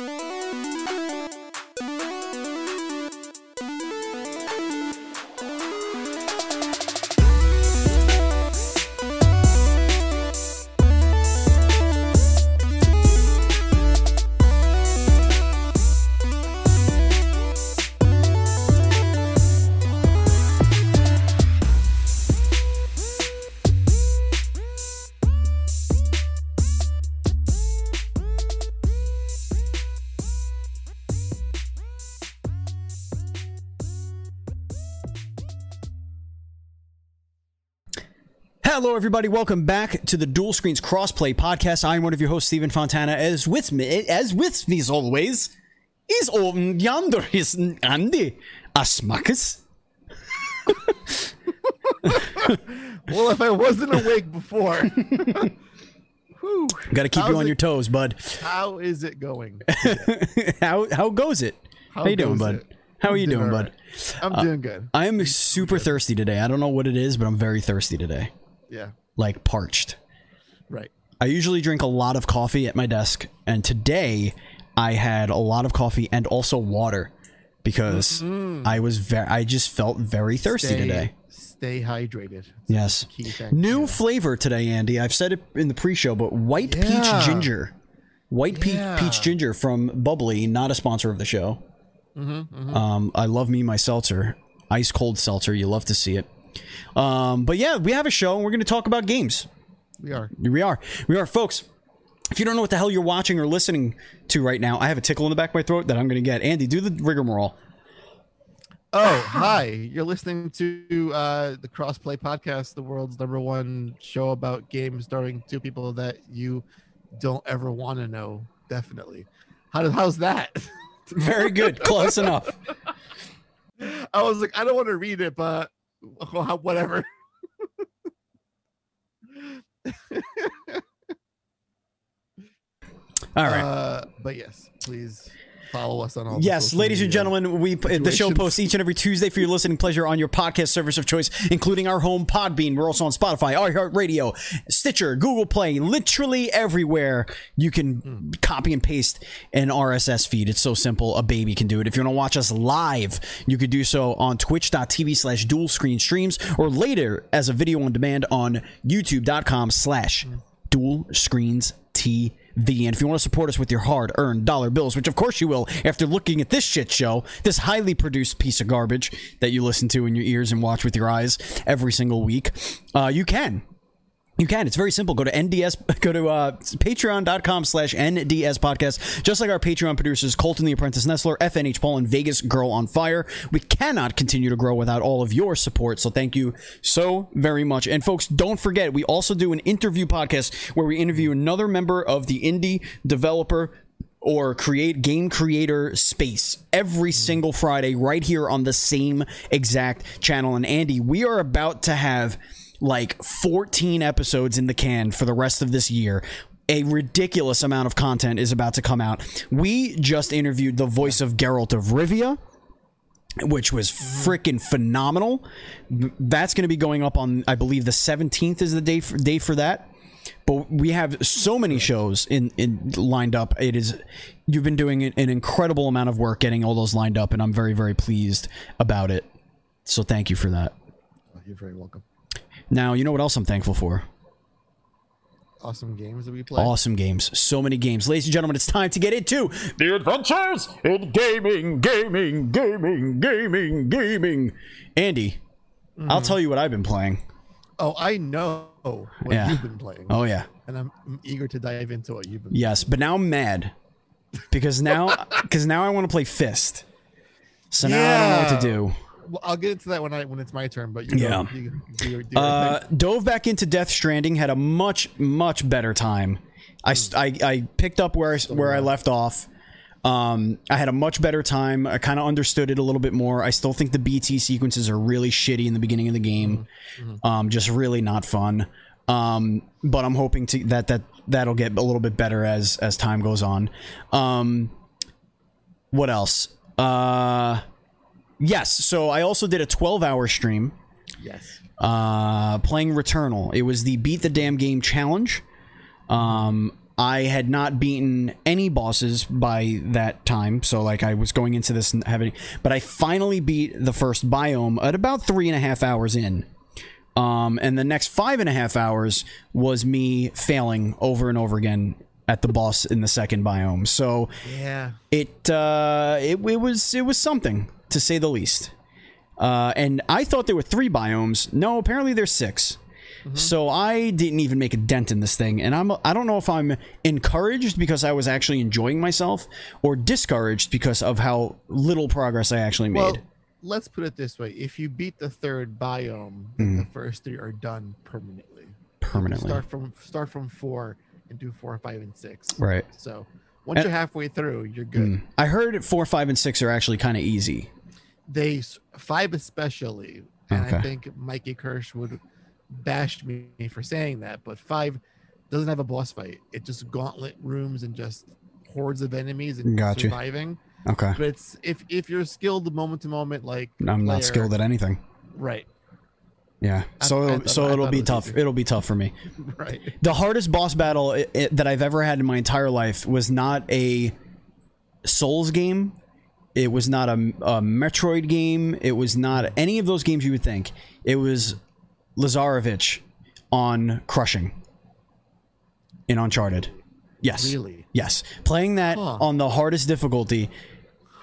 you. Hello, everybody. Welcome back to the Duel Screens Crossplay Podcast. I'm one of your hosts, Stephen Fontana. As with me, as with me as always, is yonder is Andy Asmakis. Well, if I wasn't awake before, whew, Got to keep you on it- your toes, bud. how is it going? how how goes it? How, you doing, bud? it? How are I'm you doing, all bud? I'm uh, doing good. I am super thirsty today. I don't know what it is, but I'm very thirsty today. Yeah, Like parched. right. I usually drink a lot of coffee at my desk, and today I had a lot of coffee and also water because I was very I just felt very thirsty Stay, today. stay hydrated. Yes. New flavor today, Andy. I've said it in the pre-show, but white Yeah. peach ginger. White Yeah. peach ginger from Bubbly, not a sponsor of the show. Mm-hmm, Um, I love me my seltzer, ice cold seltzer. You love to see it. Um, but yeah, we have a show, and we're going to talk about games. We are. We are. We are, folks. If you don't know what the hell you're watching or listening to right now, I have a tickle in the back of my throat that I'm going to get. Andy, do the rigmarole. Oh, hi. You're listening to uh, the Crossplay Podcast, the world's number one show about games starring two people that you don't ever want to know. Definitely. How does how's that? Very good. Close enough. I was like, I don't want to read it, but whatever. All right. Uh, but yes, please follow us on all. Yes, ladies and gentlemen, we the show posts each and every Tuesday for your listening pleasure on your podcast service of choice, including our home Podbean. We're also on Spotify, iHeartRadio, Stitcher, Google Play, literally everywhere you can hmm. copy and paste an RSS feed. It's so simple, a baby can do it. If you want to watch us live, you could do so on twitch.tv slash duel screen streams or later as a video on demand on youtube.com slash hmm. duel screens TV. The and if you want to support us with your hard earned dollar bills, which of course you will after looking at this shit show, this highly produced piece of garbage that you listen to in your ears and watch with your eyes every single week, uh, you can. You can. It's very simple. Go to NDS, go to uh, patreon.com slash NDS podcast. Just like our Patreon producers, Colton the Apprentice Nestler, FNH Paul, and Vegas Girl on Fire. We cannot continue to grow without all of your support. So thank you so very much. And folks, don't forget, we also do an interview podcast where we interview another member of the indie developer or create game creator space every single Friday right here on the same exact channel. And Andy, we are about to have like 14 episodes in the can for the rest of this year. A ridiculous amount of content is about to come out. We just interviewed the voice of Geralt of Rivia which was freaking phenomenal. That's going to be going up on, I believe, the 17th is the day for, day for that. But we have so many shows in, in lined up. It is you've been doing an incredible amount of work getting all those lined up, and I'm very very pleased about it. So thank you for that. You're very welcome. Now you know what else I'm thankful for. Awesome games that we play. Awesome games, so many games, ladies and gentlemen. It's time to get into the adventures in gaming, gaming, gaming, gaming, gaming. Andy, I'll mm. tell you what I've been playing. Oh, I know what Yeah. you've been playing, Oh yeah. and I'm, I'm eager to dive into what you've been. Yes, but now I'm mad because now because now I want to play Fist. So now I don't know what to do. Well, I'll get into that when I when it's my turn. But you Yeah. go, you, do your, do Uh, dove back into Death Stranding, had a much much better time. I I I picked up where I, where I left off. Um, I had a much better time. I kind of understood it a little bit more. I still think the BT sequences are really shitty in the beginning of the game. Um, just really not fun. Um, but I'm hoping to that that that'll get a little bit better as as time goes on. Um, what else? Uh, yes. So I also did a 12 hour stream yes. uh, playing Returnal. It was the Beat the Damn Game challenge. Um, I had not beaten any bosses by that time, so like I was going into this and having, but I finally beat the first biome at about three and a half hours in. Um, and the next five and a half hours was me failing over and over again at the boss in the second biome. So Yeah. it uh, it, it was it was something to say the least. Uh, and I thought there were three biomes. No, apparently there's 6 mm-hmm. So I didn't even make a dent in this thing, and I'm I don't know if I'm encouraged because I was actually enjoying myself, or discouraged because of how little progress I actually made. Well, let's put it this way: if you beat the third biome, then the mm. first three are done permanently. permanently, Start from start from four and do four, five, and six. right? So once And- you're halfway through, you're good. Mm. I heard four, five, and six are actually kind of easy. They five especially, and Okay. I think Mikey Kirsch would bash me for saying that, but five doesn't have a boss fight. It just gauntlet rooms and just hordes of enemies and Gotcha. surviving. Okay, But it's if if you're skilled moment to moment, like I'm not skilled at anything. right, Yeah, so I it'll, thought- so I it'll be it tough. It'll be tough for me. right. the hardest boss battle i i that I've ever had in my entire life was not a Souls game. It was not a, a Metroid game. It was not any of those games you would think. It was Lazarevic on Crushing in Uncharted. Yes. Really? Yes. Playing that Huh. on the hardest difficulty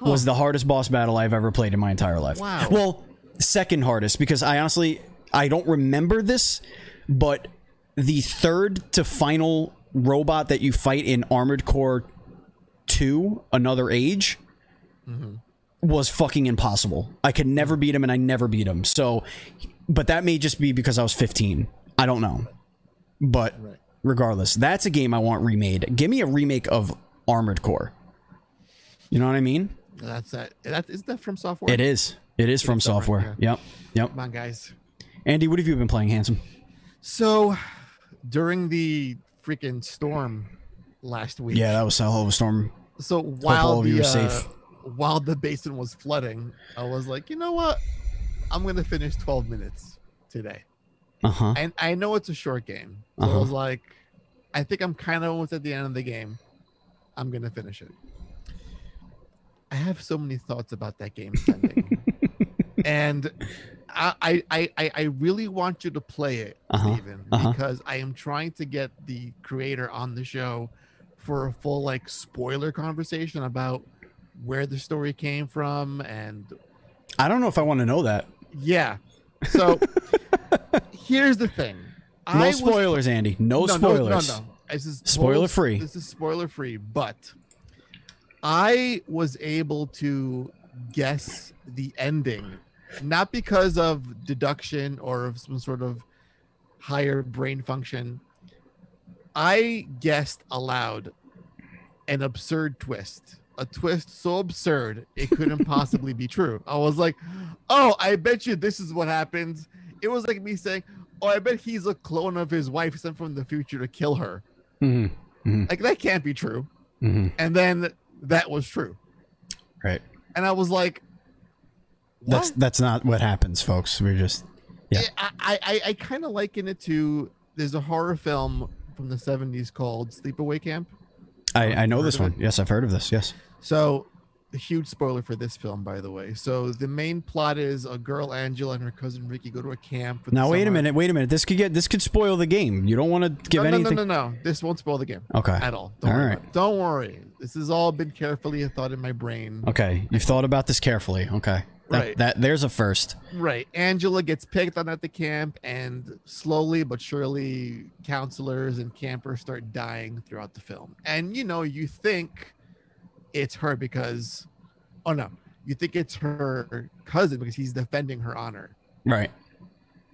was the hardest boss battle I've ever played in my entire life. Wow. Well, second hardest because I honestly I don't remember this, but the third to final robot that you fight in Armored Core 2, Another Age, was fucking impossible. I could never beat him and I never beat him. So but that may just be because I was 15. I don't know. But Right. regardless, that's a game I want remade. Give me a remake of Armored Core. You know what I mean? That's that. That is that From Software. It is. It is From Software, software. Yep. Yep. Come on, guys. Andy, what have you been playing, handsome? So during the freaking storm last week. Yeah, that was a hell of a storm. So while all of you the are uh, safe. While the basin was flooding, I was like, you know what? I'm gonna finish 12 minutes today. Uh huh. And I know it's a short game. So I Uh-huh. was like, I think I'm kind of almost at the end of the game. I'm gonna finish it. I have so many thoughts about that game ending. and I, I I I really want you to play it, Uh-huh, Steven, uh-huh. because I am trying to get the creator on the show for a full like spoiler conversation about where the story came from and I don't know if I want to know that. yeah. So here's the thing. No I was- spoilers, Andy. No, spoilers. No, no, no. This is Spoiler free. This is spoiler free, but I was able to guess the ending, not because of deduction or of some sort of higher brain function. I guessed aloud an absurd twist. A twist so absurd it couldn't possibly be true. I was like, "Oh, I bet you this is what happens." It was like me saying, "Oh, I bet he's a clone of his wife sent from the future to kill her." hmm Like that can't be true. hmm And then that was true. Right. And I was like, That's what? that's not what happens, folks. We're just yeah. I I, I, I kind of liken it to there's a horror film from the 70s called Sleepaway Camp. I, I know this one. Yes, I've heard of this. Yes. So, a huge spoiler for this film, by the way. So, the main plot is a girl, Angela, and her cousin Ricky go to a camp. Now wait a minute. Wait a minute. This could get this could spoil the game. You don't want to give no, no, anything. no, no, no. This won't spoil the game Okay. at all. Don't All worry. right. Don't worry. This has all been carefully thought in my brain. Okay. You've thought about this carefully. Okay. That, Right. that there's a first. Right. Angela gets picked on at the camp, and slowly but surely, counselors and campers start dying throughout the film. And you know, you think it's her because, oh no, you think it's her cousin because he's defending her honor. Right.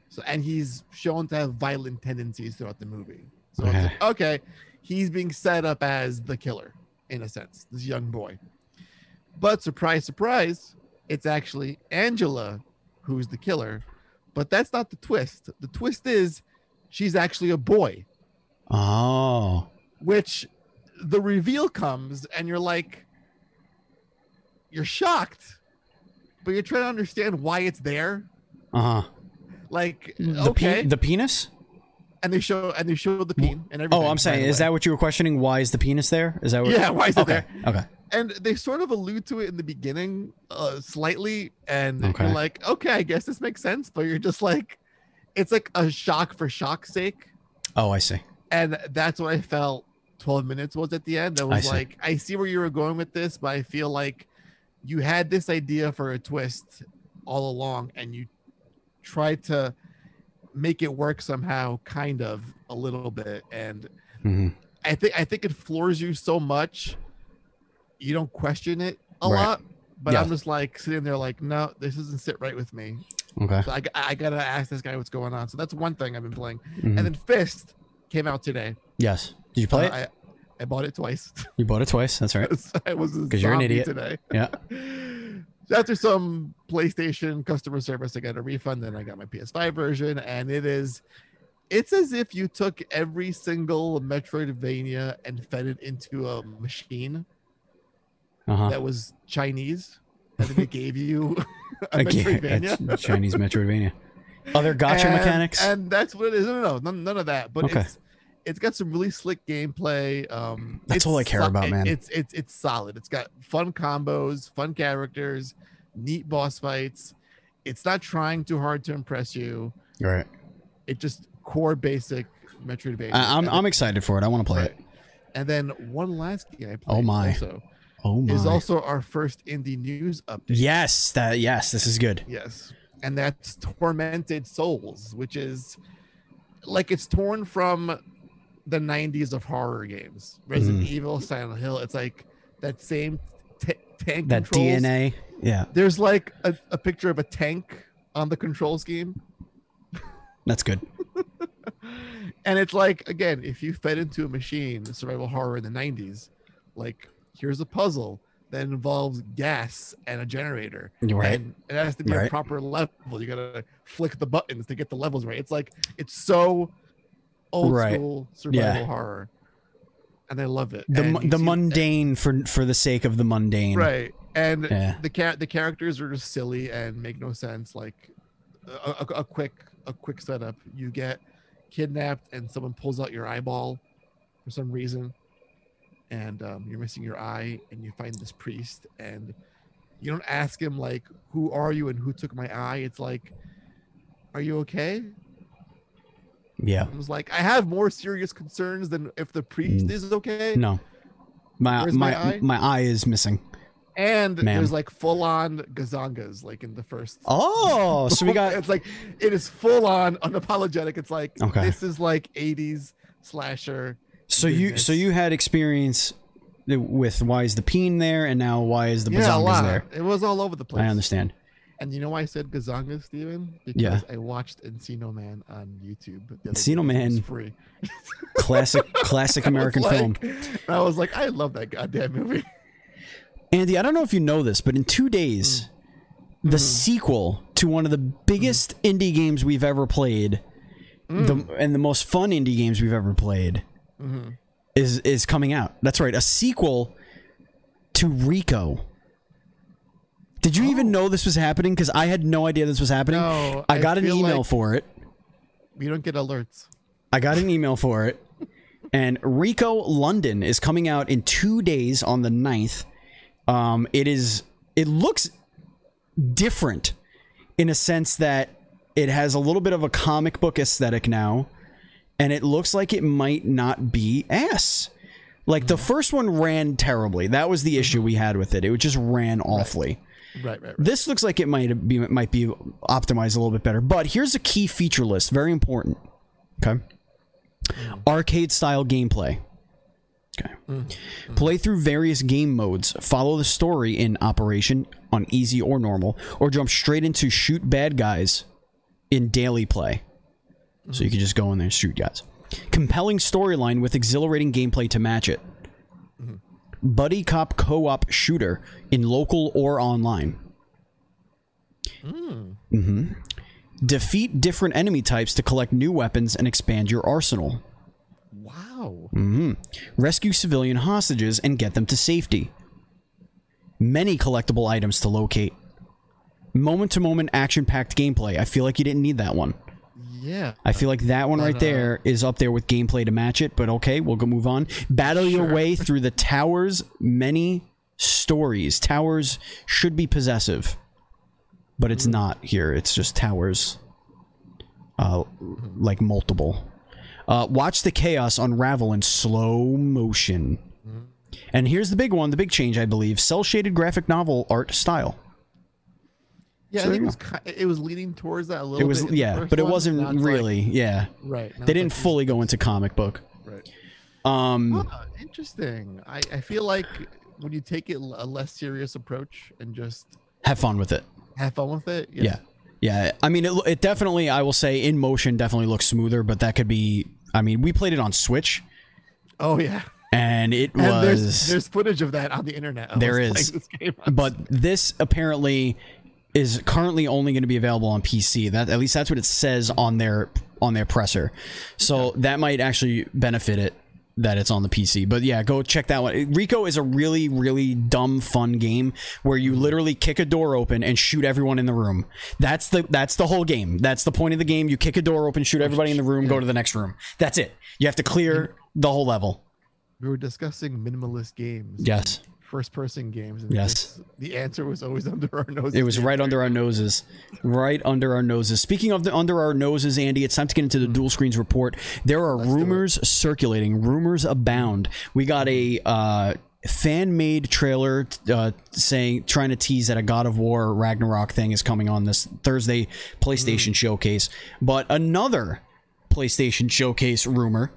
So, and he's shown to have violent tendencies throughout the movie. So, Okay. like, okay, he's being set up as the killer in a sense, this young boy. But surprise, surprise, it's actually Angela who's the killer. But that's not the twist. The twist is she's actually a boy, Oh. which the reveal comes and you're like, you're shocked, but you're trying to understand why it's there. Uh huh. Like, The pe- okay. the penis. and they show and they show the peen and everything. Oh, I'm saying, is that what you were questioning? Why is the penis there? Is that what? Yeah, why is it okay. there? Okay. and they sort of allude to it in the beginning uh slightly and Okay. you're like okay i guess this makes sense but you're just like it's like a shock for shock's sake Oh, I see. and that's what i felt 12 minutes was at the end i was see. like i see where you were going with this but i feel like you had this idea for a twist all along and you tried to make it work somehow kind of a little bit and Mhm. I think I think it floors you so much, you don't question it a Right. lot. But Yeah. I'm just like sitting there, like, no, this doesn't sit right with me. Okay. So I, I gotta ask this guy what's going on. So that's one thing I've been playing. Mhm. And then Fist came out today. yes. Did you play it? Uh, I, I bought it twice. you bought it twice. That's right. I was a 'Cause you're an idiot. today. Yeah. After some PlayStation customer service, I got a refund. Then I got my PS5 version, and it is. It's as if you took every single Metroidvania and fed it into a machine Uh huh. that was Chinese, and then it gave you a Again, Metroidvania. a Chinese Metroidvania. Other gotcha And- mechanics. and that's what it is. No, no, no, none, none of that. But Okay. it's it's got some really slick gameplay. Um, That's all I care so- about, man. It's it's it's solid. It's got fun combos, fun characters, neat boss fights. It's not trying too hard to impress you. right. It just core basic Metroidvania. I, I'm I'm excited for it. I want to play right. it. and then one last game I played Oh my. also Oh my. is also our first indie news update. yes. That yes. This is good. Yes. And that's Tormented Souls, which is like it's torn from the 90s of horror games. Resident Mhm. Evil, Silent Hill. It's like that same t- tank That controls. DNA. Yeah. There's like a, a picture of a tank on the control scheme. That's good. And it's like, again, if you fed into a machine survival horror in the 90s, like here's a puzzle that involves gas and a generator. You're right. And it has to be Right. a proper level. You gotta flick the buttons to get the levels right. It's like it's so old Right. school survival Yeah. horror, and I love it. The mu- the mundane for for the sake of the mundane. right? And Yeah. the char- the characters are just silly and make no sense. Like a, a, a quick a quick setup. You get kidnapped and someone pulls out your eyeball for some reason, and um, you're missing your eye, and you find this priest, and you don't ask him like, "Who are you?" and "Who took my eye?" It's like, "Are you okay?" Yeah. I was like, "I have more serious concerns than if the priest Mm. is okay." No. My Where's my my eye? my eye is missing. And Ma'am. there's like full on gazangas, like in the first Oh, so we got it's like it is full on unapologetic. It's like Okay. this is like 80s slasher. so you so you had experience with why is the peen there and now why is the yeah, bazongas there? It was all over the place. I understand. And you know why I said gazanga, Steven? Because Yeah. I watched Encino Man on YouTube. Encino. Man. free. Classic classic American like- film. I was like, I love that goddamn movie. Andy, I don't know if you know this, but in 2 days Mm. the sequel to one of the biggest indie games we've ever played Mm. the and the most fun indie games we've ever played Mm-hmm. is is coming out. That's right, a sequel to Rico. Did you even know this was happening? Because I had no idea this was happening. No, I I got an email like- for it. We don't get alerts. I got an email for it. And Rico London is coming out in two days on the 9th. Um, it is it looks different in a sense that it has a little bit of a comic book aesthetic now, and it looks like it might not be ass. Like the first one ran terribly. That was the issue we had with it. It just ran awfully. Right, right, right. This looks like it might be might be optimized a little bit better. But here's a key feature list, very important. Okay. Mm. Arcade style gameplay. Okay. Mm-hmm. Play through various game modes. Follow the story in Operation on easy or normal, or jump straight into shoot bad guys in daily play. So you mm. can just go in there and shoot guys. Compelling storyline with exhilarating gameplay to match it. Buddy cop co op shooter in local or online. Mm-hmm. Defeat different enemy types to collect new weapons and expand your arsenal. Wow. Mm-hmm. Rescue civilian hostages and get them to safety. Many collectible items to locate. Moment to moment action packed gameplay. I feel like you didn't need that one. Yeah. I feel like that one right But, uh, there is up there with gameplay to match it, but okay, we'll go move on. Battle your way through the tower's many stories. Towers should be possessive, but it's not here. It's just towers, uh, like multiple. Uh, watch the chaos unravel in slow motion. Mm. And here's the big one, the big change, I believe: cell shaded graphic novel art style. Yeah, So I think it was it was leaning towards that a little bit. It was yeah, but it wasn't it's like- really yeah. right. They didn't like- fully go into comic book. Right. Um, Huh, interesting. I, I feel like when you take it a less serious approach and just have fun with it. have fun with it, Yeah. Yeah. I mean, it, it definitely, I will say, in motion, definitely looks smoother, but that could be. I mean, we played it on Switch, Oh yeah. and it And there's was. there's footage of that on the internet. of There is. This game But this apparently is currently only going to be available on PC. That at least that's what it says on their on their presser. So that might actually benefit it that it's on the PC. But yeah, go check that one. Rico is a really really dumb fun game where you literally kick a door open and shoot everyone in the room. That's the that's the whole game. That's the point of the game. You kick a door open, shoot everybody in the room, go to the next room. That's it. You have to clear the whole level. we were discussing minimalist games. Yes. First person games. Yes. the answer was always under our noses. It was right under our noses. Right under our noses. Speaking of the under our noses, Andy, it's time to get into the duel screens report. There are rumors circulating. Rumors abound. We got a uh, fan made trailer uh, saying, trying to tease that a God of War Ragnarok thing is coming on this Thursday PlayStation showcase. But another PlayStation showcase rumor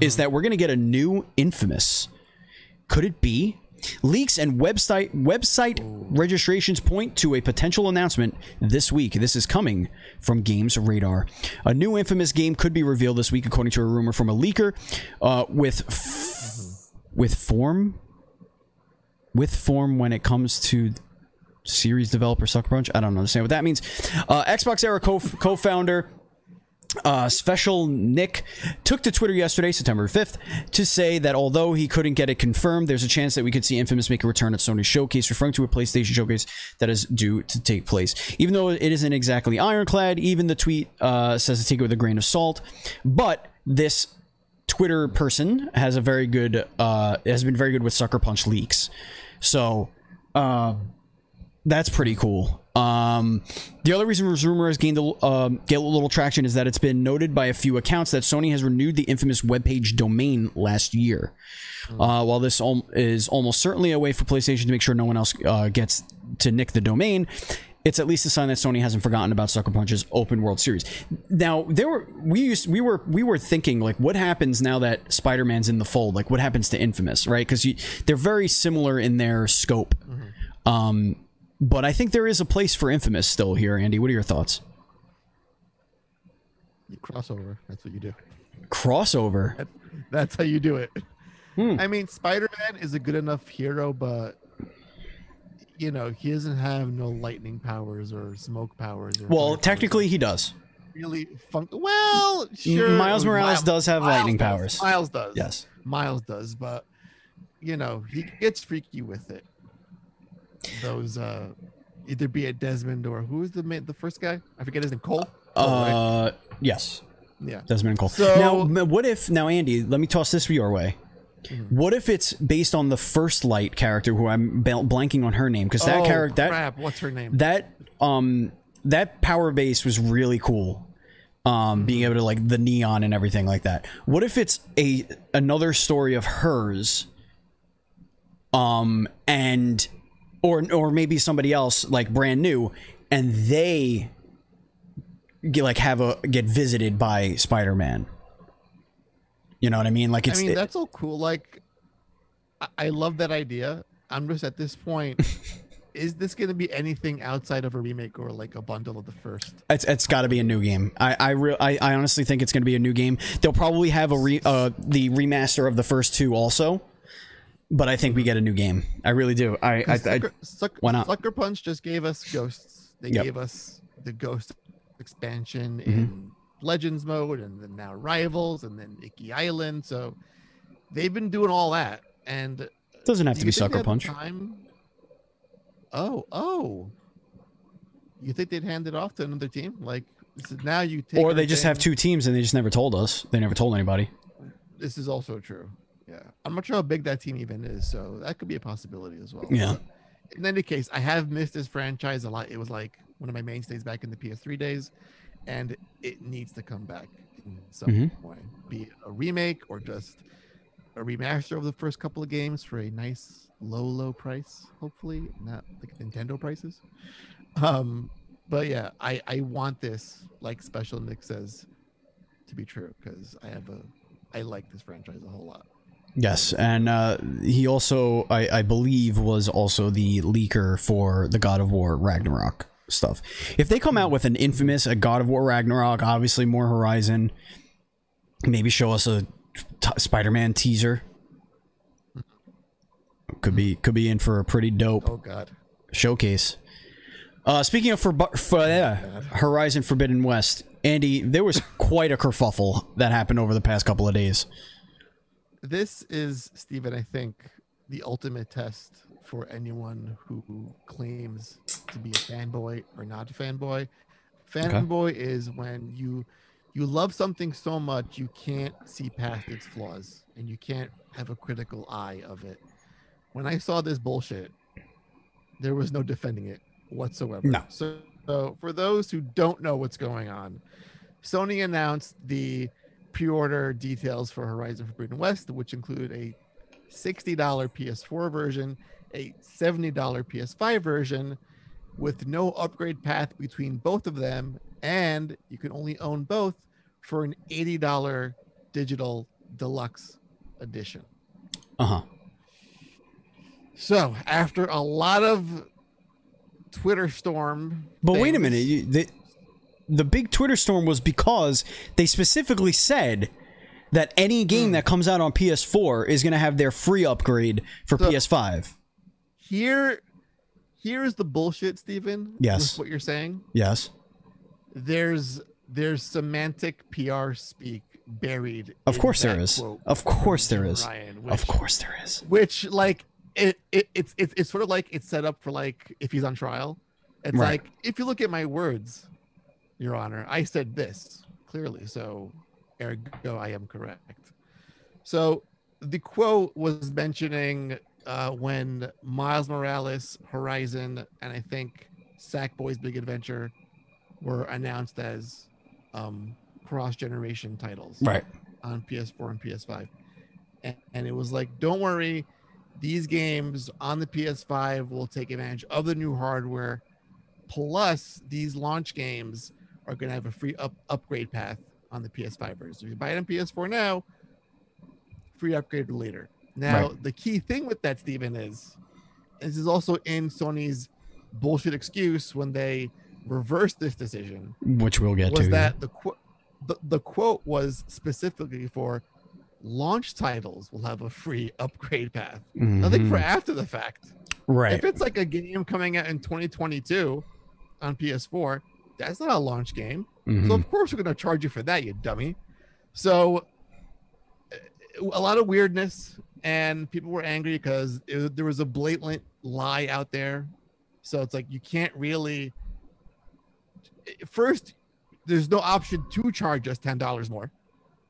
is that we're going to get a new Infamous. Could it be? Leaks and website website registrations point to a potential announcement this week. This is coming from Games Radar. A new Infamous game could be revealed this week, according to a rumor from a leaker. Uh, with f- with form, with form when it comes to series developer Sucker Punch. I don't understand what that means. Uh, Xbox era co- co-founder uh, Shpeshal Nick took to Twitter yesterday, September 5th, to say that although he couldn't get it confirmed, there's a chance that we could see Infamous make a return at Sony showcase, referring to a PlayStation showcase that is due to take place. Even though it isn't exactly ironclad, even the tweet uh, says to take it with a grain of salt. But this Twitter person has a very good, uh, has been very good with Sucker Punch leaks. So, um, that's pretty cool. Um, the other reason rumor has gained a, um, get a little traction is that it's been noted by a few accounts that Sony has renewed the infamous webpage domain last year. Uh, while this is almost certainly a way for PlayStation to make sure no one else uh, gets to nick the domain, it's at least a sign that Sony hasn't forgotten about Sucker Punch's open world series. Now, there were we used we were we were thinking like, what happens now that Spider Man's in the fold? Like, what happens to Infamous, right? Because they're very similar in their scope. Um, but I think there is a place for Infamous still here, Andy. What are your thoughts? You crossover. That's what you do. Crossover. That, that's how you do it. Hmm. I mean, Spider Man is a good enough hero, but you know he doesn't have no lightning powers or smoke powers. Or Well, fire powers. technically, he does. really fun. Well, sure. Miles Morales does have lightning does. powers. Miles does. Yes. Miles does, but you know he gets freaky with it. Those uh, either be it Desmond or who was the the first guy? I forget his name. Cole. Cole, right? Uh, yes. yeah. Desmond and Cole. So- now, what if now, Andy? Let me toss this your way. Mm-hmm. What if it's based on the first light character, who I'm bl- blanking on her name, because that oh, character that crap! What's her name? that um that power base was really cool um being able to like the neon and everything like that what if it's a another story of hers um and or or maybe somebody else like brand new and they get like have a get visited by spider-man you know what i mean like it's I mean, that's all cool. Like, I, I love that idea. I'm just at this point. is this going to be anything outside of a remake or like a bundle of the first? It's, it's got to be a new game. I I, re- I I honestly think it's going to be a new game. They'll probably have a re- uh, the remaster of the first two also, but I think we get a new game. I really do. I I, I Sucker, Sucker, why not? Sucker Punch just gave us ghosts. They Yep. Mm-hmm. gave us the ghost expansion in Legends mode, and then now Rivals, and then Iki Island. So they've been doing all that, and doesn't have do to be Sucker they had the Punch. Time? Oh, oh. You think they'd hand it off to another team like is now you take Or they just have two teams and they just never told us. They never told anybody. This is also true. Yeah, I'm not sure how big that team even is, so that could be a possibility as well. Yeah. But In any case, I have missed this franchise a lot. It was like one of my mainstays back in the PS3 days, and it needs to come back in some Mhm. way, be it a remake or just a remaster of the first couple of games for a nice low, low price. Hopefully, not like Nintendo prices. Um, but yeah, I I want this like Shpeshal Nick says to be true because I have a I like this franchise a whole lot. Yes, and uh, he also, I, I believe, was also the leaker for the God of War Ragnarok stuff. If they come out with an infamous a God of War Ragnarok, obviously more Horizon, maybe show us a t- Spider-Man teaser. Could be could be in for a pretty dope Oh God. showcase. Uh, speaking of for, for uh, Horizon Forbidden West, Andy, there was quite a kerfuffle that happened over the past couple of days. This is Stephen. I think the ultimate test for anyone who claims to be a fanboy or not a fanboy. Fanboy is when you you love something so much you can't see past its flaws and you can't have a critical eye of it. When I saw this bullshit, there was no defending it whatsoever. No. So, so for those who don't know what's going on, Sony announced the pre-order details for Horizon Forbidden West, which include a $60 PS4 version, a $70 PS5 version, with no upgrade path between both of them, and you can only own both for an $80 digital deluxe edition. Uh huh. So after a lot of Twitter storm, But wait a minute, you, the, the big Twitter storm was because they specifically said that any game hmm. that comes out on PS4 is going to have their free upgrade for So- PS5. Here, here's the bullshit, Stephen. Yes. what you're saying. Yes, There's there's semantic PR speak buried. of course there is. Of course there is. Ryan, Of course there is. which like it, it it's it's it's sort of like it's set up for like if he's on trial it's Right. like if you look at my words your honor i said this clearly so ergo i am correct so the quote was mentioning uh when miles morales horizon and i think sackboy's big adventure were announced as um cross generation titles Right. on PS4 and PS5. And, and it was like, don't worry, these games on the PS5 will take advantage of the new hardware. Plus, these launch games are going to have a free up, upgrade path on the PS5 version. So if you buy it on PS4 now, free upgrade later. Now, Right. the key thing with that, Stephen, is this is also in Sony's bullshit excuse when they reversed this decision Which we'll get was to. that the, qu- the the quote was specifically for launch titles will have a free upgrade path. Nothing for Mhm. after the fact. right. If it's like a game coming out in 2022 on PS4, that's not a launch game. So Mhm. of course we're going to charge you for that, you dummy. So a lot of weirdness, and people were angry because it, there was a blatant lie out there. So it's like you can't really. First, there's no option to charge us ten dollars more,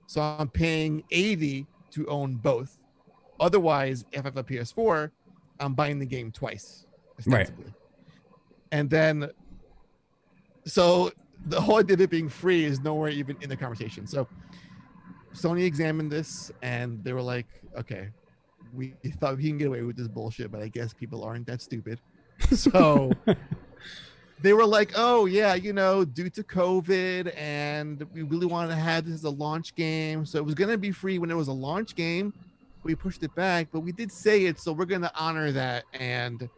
so I'm paying eighty to own both. Otherwise, if I have a PS4, I'm buying the game twice, Right. And then so the whole idea of it being free is nowhere even in the conversation. So Sony examined this and they were like, okay, we thought we can get away with this bullshit, but I guess people aren't that stupid. So they were like, oh, yeah, you know, due to COVID and we really wanted to have this as a launch game. So it was going to be free when it was a launch game. We pushed it back, but we did say it. So we're going to honor that and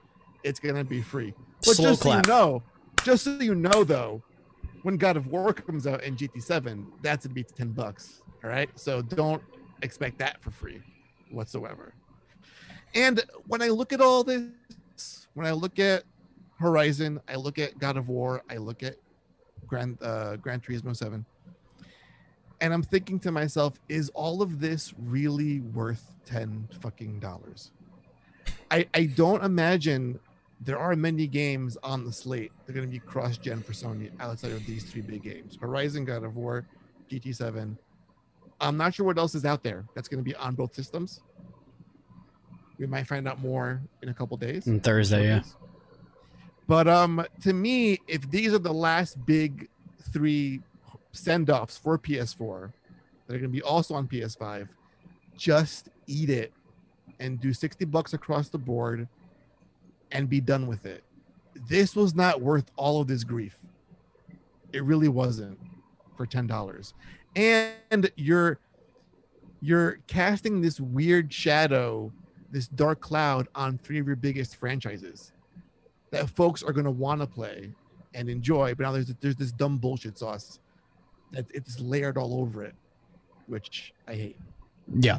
it's going to be free. But Slow just clap. so you know, just so you know, though, when God of War comes out in GT7, that's gonna be ten bucks. All right, so don't expect that for free whatsoever. And when I look at all this, when I look at Horizon, I look at God of War, I look at Grand uh, Gran Turismo Seven, and I'm thinking to myself, is all of this really worth ten fucking dollars? I I don't imagine there are many games on the slate. They're going to be cross-gen for Sony outside of these three big games: Horizon, God of War, GT7. I'm not sure what else is out there that's going to be on both systems. We might find out more in a couple days. On Thursday, yeah. But um, to me, if these are the last big three send-offs for PS4 that are going to be also on PS5, just eat it and do 60 bucks across the board and be done with it. This was not worth all of this grief. It really wasn't for $10. And you're you're casting this weird shadow, this dark cloud on three of your biggest franchises that folks are going to want to play and enjoy. But now there's there's this dumb bullshit sauce that it's layered all over it, which I hate. Yeah.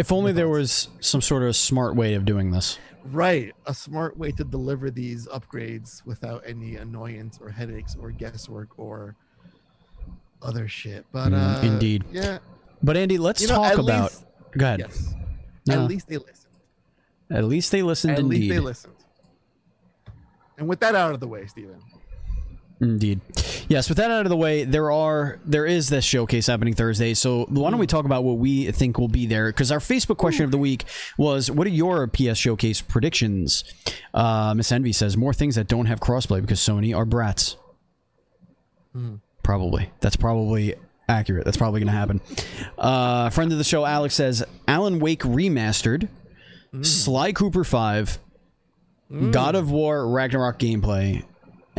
If only there was some sort of smart way of doing this. Right, a smart way to deliver these upgrades without any annoyance or headaches or guesswork or other shit. But Mm, uh, indeed. yeah. But Andy, let's You know, talk about. least- go ahead. Yes. No. At least they listened. At least they listened. At indeed. least they listened. And with that out of the way, Steven. Indeed. Yes, with that out of the way, there are there is this showcase happening Thursday. So why don't we talk about what we think will be there? Because our Facebook question of the week was, "What are your PS Showcase predictions?" Uh, Miss Envy says more things that don't have crossplay because Sony are brats. Probably. That's probably accurate. That's probably going to happen. Uh, friend of the show, Alex says Alan Wake remastered, Sly Cooper Five, God of War Ragnarok gameplay,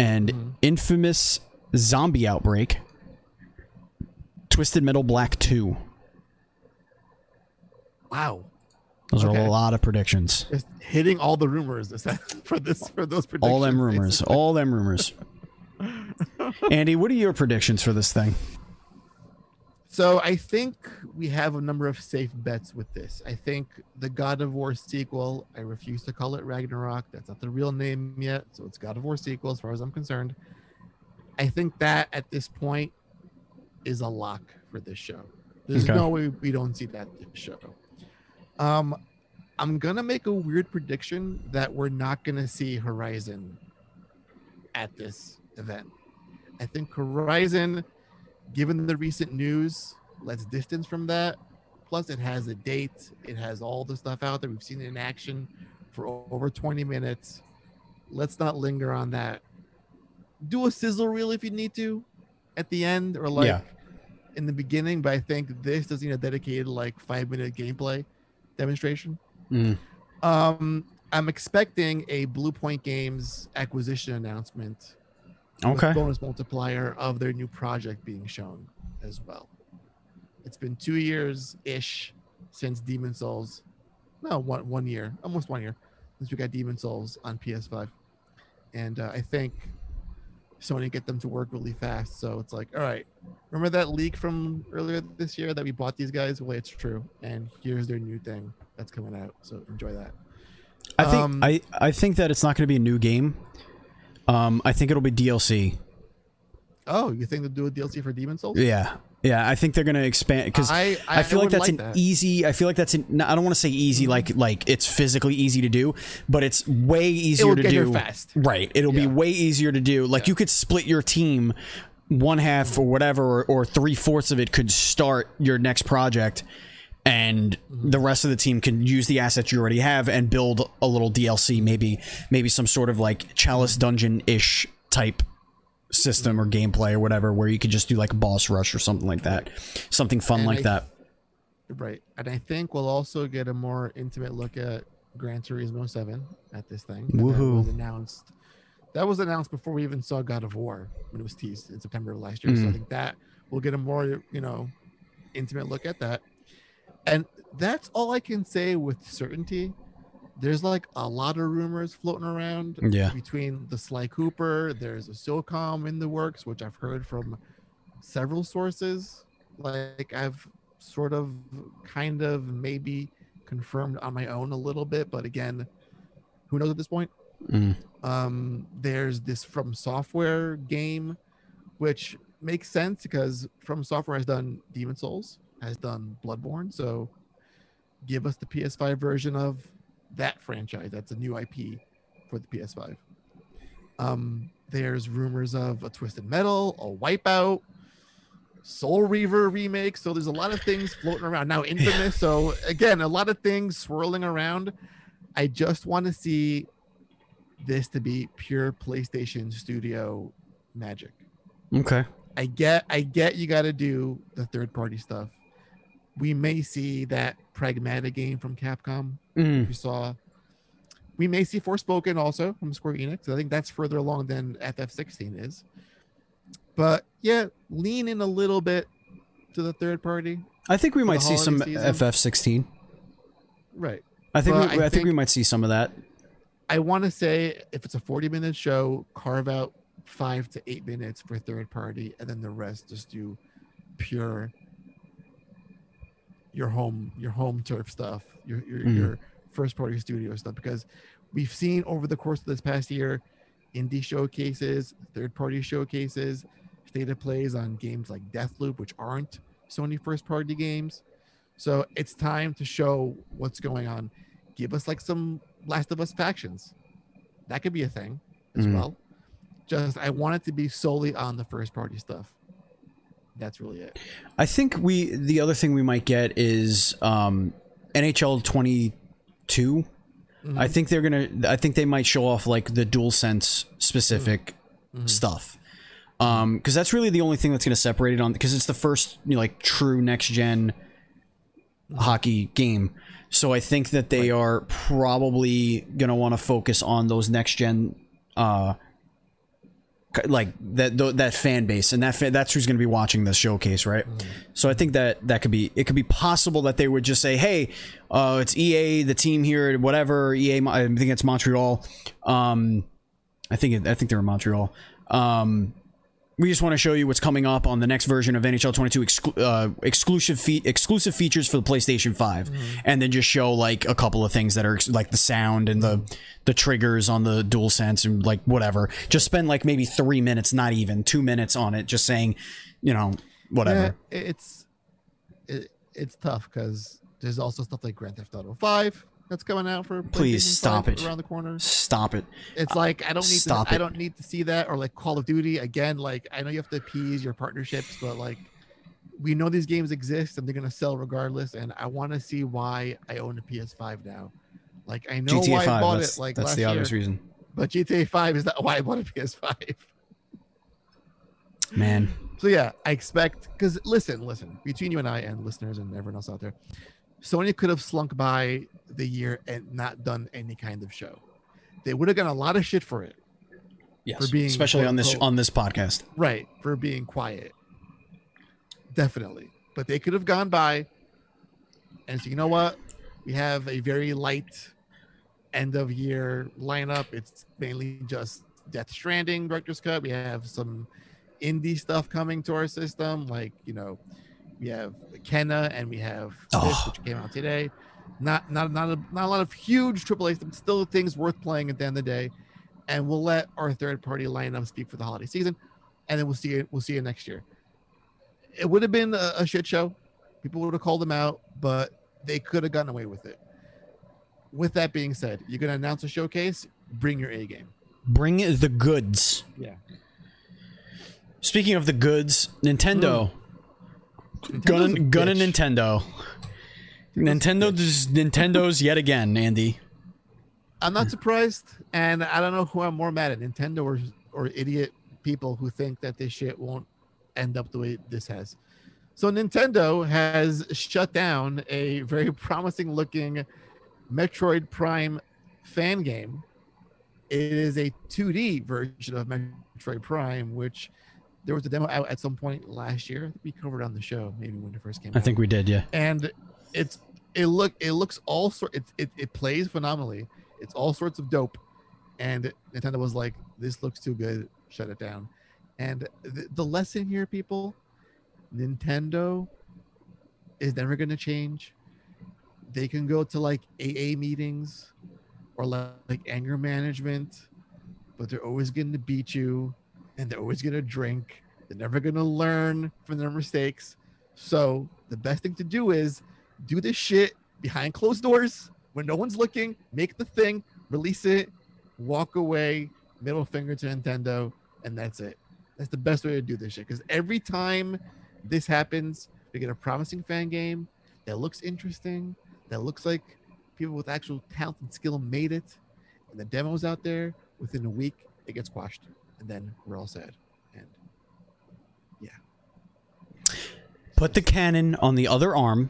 and mm-hmm. infamous zombie outbreak. Twisted Metal Black 2. Wow. Those are a lot of predictions. Just hitting all the rumors is that for this for those predictions. All them rumors. All them rumors. Andy, what are your predictions for this thing? So I think we have a number of safe bets with this. I think the God of War sequel, I refuse to call it Ragnarok. That's not the real name yet. So it's God of War sequel as far as I'm concerned. I think that at this point is a lock for this show. There's Okay. no way we don't see that this show. Um I'm gonna make a weird prediction that we're not gonna see Horizon at this event. I think Horizon given the recent news, let's distance from that. Plus, it has a date, it has all the stuff out there. We've seen it in action for over 20 minutes. Let's not linger on that. Do a sizzle reel if you need to at the end or like Yeah. in the beginning, but I think this does need a dedicated like five minute gameplay demonstration. Mm. Um, I'm expecting a Bluepoint Games acquisition announcement Okay. bonus multiplier of their new project being shown as well. It's been two years ish since Demon Souls. No, one one year, almost one year since we got Demon Souls on PS5, and uh, I think Sony get them to work really fast. So it's like, all right, remember that leak from earlier this year that we bought these guys? Well, it's true, and here's their new thing that's coming out. So enjoy that. I think Um, I, I think that it's not going to be a new game. Um, I think it'll be DLC. Oh, you think they'll do a DLC for Demon Souls? Yeah, yeah. I think they're going to expand because I, I, I, feel I like that's an that. easy. I feel like that's an. I don't want to say easy like like it's physically easy to do, but it's way easier to get here do fast. Right. It'll be way easier to do. Like you could split your team, one half or whatever, or, or three fourths of it could start your next project. And the rest of the team can use the assets you already have and build a little DLC, maybe maybe some sort of like Chalice Dungeon ish type system or gameplay or whatever, where you could just do like a boss rush or something like that, something fun And like I- that. Right. And I think we'll also get a more intimate look at Gran Turismo 7 at this thing. Woohoo. was announced. That was announced before we even saw God of War when it was teased in September of last year. So I Mhm. think that we'll get a more, you know, intimate look at that. And that's all I can say with certainty. There's like a lot of rumors floating around Yeah. between the Sly Cooper, there's a SOCOM in the works, which I've heard from several sources. Like I've sort of kind of maybe confirmed on my own a little bit, but again, who knows at this point? Mm. Um, there's this From Software game, which makes sense because From Software has done Demon Souls, has done Bloodborne, so give us the PS5 version of that franchise. That's a new IP for the PS5. Um, there's rumors of a Twisted Metal, a Wipeout, Soul Reaver remake. So there's a lot of things floating around now. Infamous. So again, a lot of things swirling around. I just want to see this to be pure PlayStation Studio magic. Okay. I get I get you got to do the third party stuff. We may see that Pragmata game from Capcom. Mm. We saw we may see Forspoken also from Square Enix. I think that's further along than FF16 is. But yeah, lean in a little bit to the third party. I think we might see some season? FF16. Right. I think we, I, I think we might see some of that. I want to say if it's a 40 minute show, carve out five to eight minutes for third party, and then the rest just do pure your home your home turf stuff, your your, Mhm. your first party studio stuff. Because we've seen over the course of this past year, indie showcases, third party showcases, state of plays on games like Deathloop, which aren't Sony first party games. So it's time to show what's going on. Give us like some Last of Us factions. That could be a thing as Mhm. well. Just I want it to be solely on the first party stuff. That's really it. I think we the other thing we might get is um, NHL 22. Mm-hmm. I think they're gonna. I think they might show off like the dual sense specific Mhm. stuff. Um, because that's really the only thing that's gonna separate it on. Because it's the first you know, like true next gen hockey game. So I think that they are probably gonna want to focus on those next gen, uh, like that th- that fan base, and that that's who's gonna be watching this showcase, right? So I think that that could be it. Could be possible that they would just say, "Hey, uh, it's EA, the team here, whatever EA. I think it's Montreal. Um, I think it, I think they're in Montreal. Um, we just want to show you what's coming up on the next version of NHL 22 exclu- uh, exclusive fe- exclusive features for the PlayStation 5 and then just show like a couple of things that are ex- like the sound and the the triggers on the DualSense and like whatever. Just spend like maybe 3 minutes not even 2 minutes on it just saying you know whatever. Yeah, it's it, it's tough because there's also stuff like Grand Theft Auto 5 that's coming out for Please stop it. around the corner. stop it It's like I don't need Stop to, it. I don't need to see that or like Call of Duty again. Like I know you have to appease your partnerships, but like we know these games exist and they're gonna sell regardless. And I want to see why I own a PS5 now. Like I know why GTA I bought it like that's the obvious year, reason but GTA 5 is not why I bought a PS5. man So yeah, I expect because listen, listen, between you and I and listeners and everyone else out there, Sony could have slunk by the year and not done any kind of show. They would have gotten a lot of shit for it, yes being especially on this quote-unquote- on this podcast right? For being quiet, definitely. But they could have gone by and said, you know what, we have a very light end of year lineup. It's mainly just Death Stranding director's cut. We have some indie stuff coming to our system, like you know, we have Kena and we have this, Oh. which came out today. Not not not a, not a lot of huge AAA stuff, but still things worth playing at the end of the day. And we'll let our third party lineup speak for the holiday season, and then we'll see it. We'll see you next year. It would have been a, a shit show. People would have called them out, but they could have gotten away with it. With that being said, you're gonna announce a showcase. Bring your A game. bring the goods Yeah. speaking of the goods Nintendo Gunna, Nintendo's a Gunna bitch. Nintendo. Nintendo just Nintendo's yet again, Andy. I'm not surprised, and I don't know who I'm more mad at, Nintendo or or idiot people who think that this shit won't end up the way this has. So Nintendo has shut down a very promising looking Metroid Prime fan game. It is a 2D version of Metroid Prime, which there was a demo out at some point last year. We covered on the show, maybe when it first came I out. think we did, yeah. and it's it look it looks all sort it, it, it plays phenomenally. It's all sorts of dope. And nintendo was like this looks too good. Shut it down. And the, the lesson here people nintendo is never going to change. They can go to like aa meetings or like, like anger management but they're always going to beat you and they're always going to drink they're never going to learn from their mistakes so the best thing to do is do this shit behind closed doors when no one's looking, make the thing, release it walk away, middle finger to Nintendo, and that's it. That's the best way to do this shit. Because every time this happens, we get a promising fan game that looks interesting, that looks like people with actual talent and skill made it, and the demo's out there. Within a week, it gets quashed, and then we're all sad. And yeah. Put the cannon on the other arm.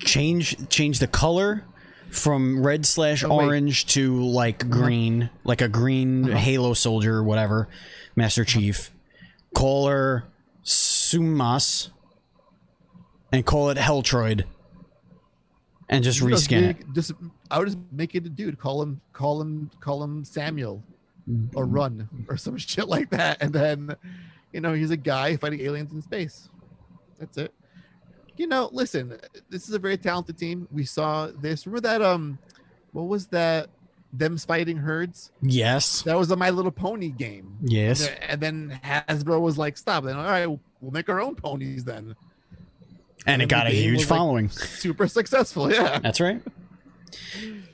Change change the color from red slash Oh, orange to like uh-huh. green, like a green uh-huh. Halo soldier or whatever, Master uh-huh. Chief. Call her Sumas and call it Helltroid. And just Just reskin it. Just I would just make it a dude. Call him, call him, call him Samuel, or Mm-hmm. Run, or some shit like that. And then, you know, he's a guy fighting aliens in space. That's it. You know, listen, this is a very talented team. We saw this. Remember that? Um, what was that? Them fighting herds. Yes. That was a My Little Pony game. Yes. And then Hasbro was like, "Stop!" Then all right, we'll make our own ponies then. And it got a huge was, like, following. Super successful. Yeah. That's right.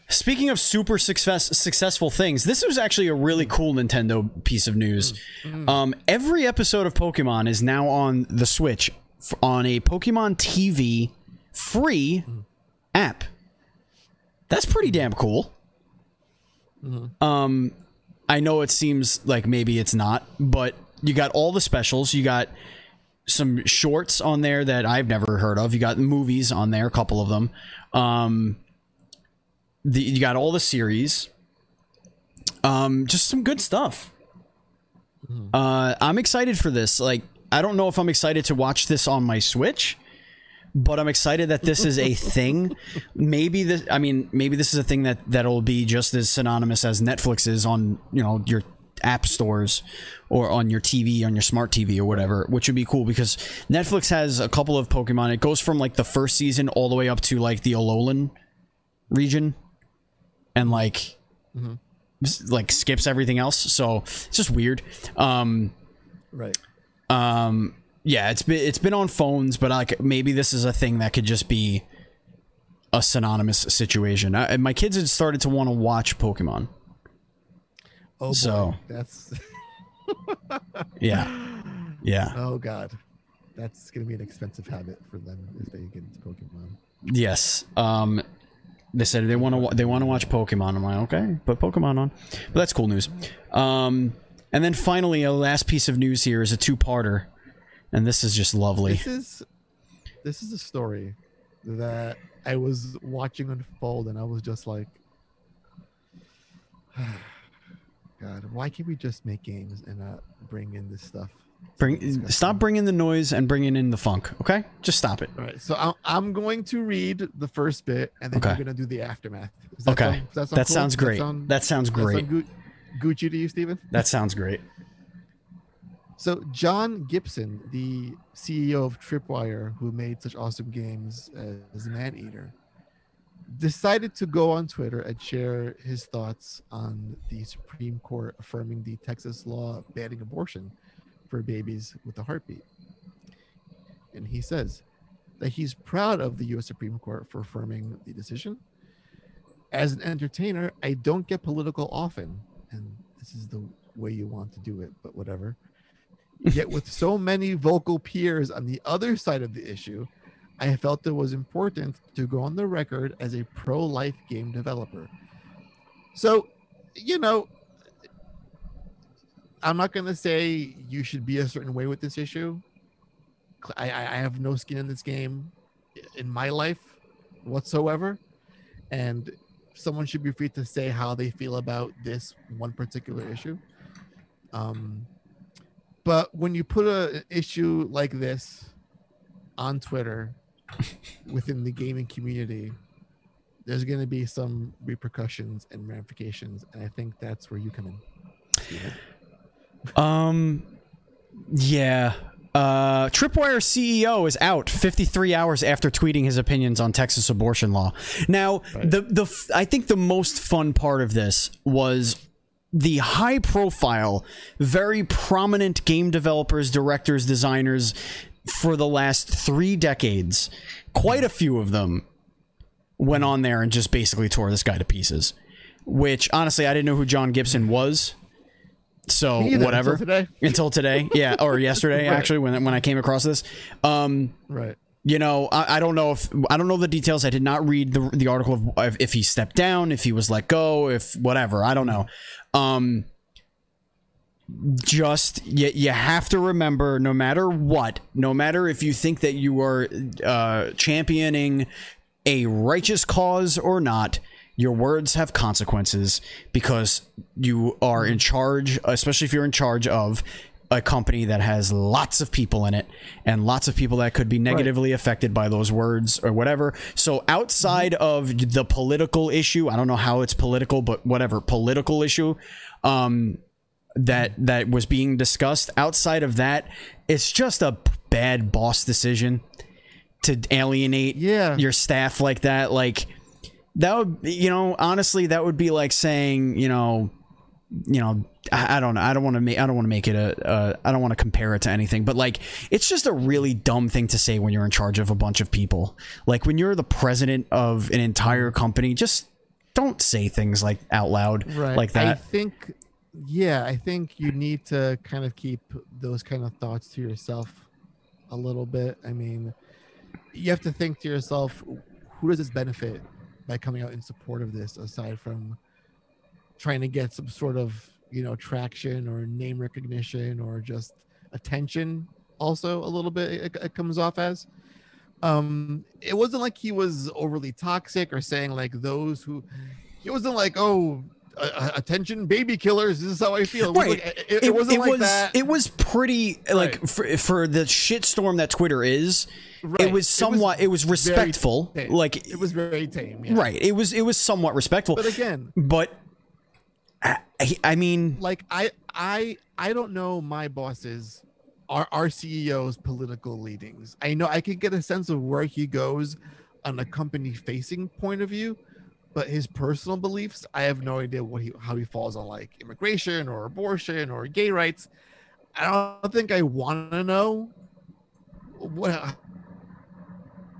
Speaking of super success successful things, this was actually a really cool Nintendo piece of news. Um, every episode of Pokemon is now on the Switch f- on a Pokemon TV free app. That's pretty damn cool. Um, I know it seems like maybe it's not, but you got all the specials. You got some shorts on there that I've never heard of. You got movies on there, a couple of them. Um, the, you got all the series. Um, just some good stuff. Uh, I'm excited for this. Like, I don't know if I'm excited to watch this on my Switch, but I'm excited that this is a thing. maybe this. I mean, maybe this is a thing that that'll be just as synonymous as Netflix is on you know your app stores or on your TV, on your smart TV or whatever, which would be cool because Netflix has a couple of Pokemon. It goes from like the first season all the way up to like the Alolan region and like s- like skips everything else. So it's just weird. Um Right. um yeah, it's been it's been on phones, but like maybe this is a thing that could just be a synonymous situation. I, my kids had started to want to watch Pokemon. Oh, boy. So- that's Yeah. Yeah. oh god, that's gonna be an expensive habit for them if they get into Pokemon. Yes. Um, they said they want to they want to watch Pokemon. I'm like, okay, put Pokemon on. But that's cool news. Um, and then finally, a last piece of news here is a two-parter, and this is just lovely. This is this is a story that I was watching unfold, and I was just like, God, why can't we just make games and not bring in this stuff? Bring stop bringing the noise and bringing in the funk. Okay, just stop it. All right, so I'm, I'm going to read the first bit, and then Okay. you're going to do the aftermath. That Okay, sound- does sound that cool? sounds great. sound- That sounds that great. Gu- Gucci to you, Steven? That sounds great. So John Gibson, the CEO of Tripwire, who made such awesome games as Man Eater, decided to go on Twitter and share his thoughts on the Supreme Court affirming the Texas law banning abortion for babies with a heartbeat. And he says that he's proud of the U.S. Supreme Court for affirming the decision. As an entertainer, I don't get political often, and this is the way you want to do it, but whatever. Yet, with so many vocal peers on the other side of the issue, I felt it was important to go on the record as a pro life game developer. So, you know, I'm not going to say you should be a certain way with this issue. I, I have no skin in this game in my life whatsoever. And someone should be free to say how they feel about this one particular issue. Um, but when you put a, an issue like this on Twitter within the gaming community, there's going to be some repercussions and ramifications, and I think that's where you come in. Steven. Um, yeah. Uh, Tripwire CEO is out 53 hours after tweeting his opinions on Texas abortion law. Now, Right. the the I think the most fun part of this was the high profile, very prominent game developers, directors, designers for the last three decades. Quite a few of them went on there and just basically tore this guy to pieces. which honestly I didn't know who John Gibson was. So whatever until today. Until today. yeah, or yesterday Right. actually when when I came across this. Um Right. you know, I, I don't know if I don't know the details. I did not read the the article of if, if he stepped down, if he was let go, if whatever. I don't know. Um, just you, you have to remember, no matter what, no matter if you think that you are uh, championing a righteous cause or not, your words have consequences because you are in charge, especially if you're in charge of a company that has lots of people in it and lots of people that could be negatively affected by those words or whatever. So outside of the political issue, I don't know how it's political, but whatever political issue, um, that that was being discussed. Outside of that, it's just a bad boss decision to alienate Yeah. your staff like that. Like that would, you know, honestly, that would be like saying, you know, you know, I, I don't know. I don't want to make. I don't want to make it a. Uh, I don't want to compare it to anything. But like, it's just a really dumb thing to say when you're in charge of a bunch of people. Like when you're the president of an entire company, just don't say things like out loud Right. like that I think, yeah, I think you need to kind of keep those kind of thoughts to yourself a little bit. I mean, you have to think to yourself, who does this benefit by coming out in support of this, aside from trying to get some sort of you know traction or name recognition or just attention? Also, a little bit it, it comes off as. Um, it wasn't like he was overly toxic or saying like those who. He wasn't like, oh, uh, attention, baby killers. This is how I feel. It, was Right. like- it, it wasn't like was that. it was pretty like Right. for, for the shitstorm that Twitter is. Right. It was somewhat. It was, very respectful. like it was very tame. Yeah. right. It was. It was somewhat respectful. But again, but I, I mean, like I I I don't know my bosses our our CEO's political leadings. I know I can get a sense of where he goes on a company facing point of view, but his personal beliefs, I have no idea what he how he falls on like immigration or abortion or gay rights. I don't think I want to know what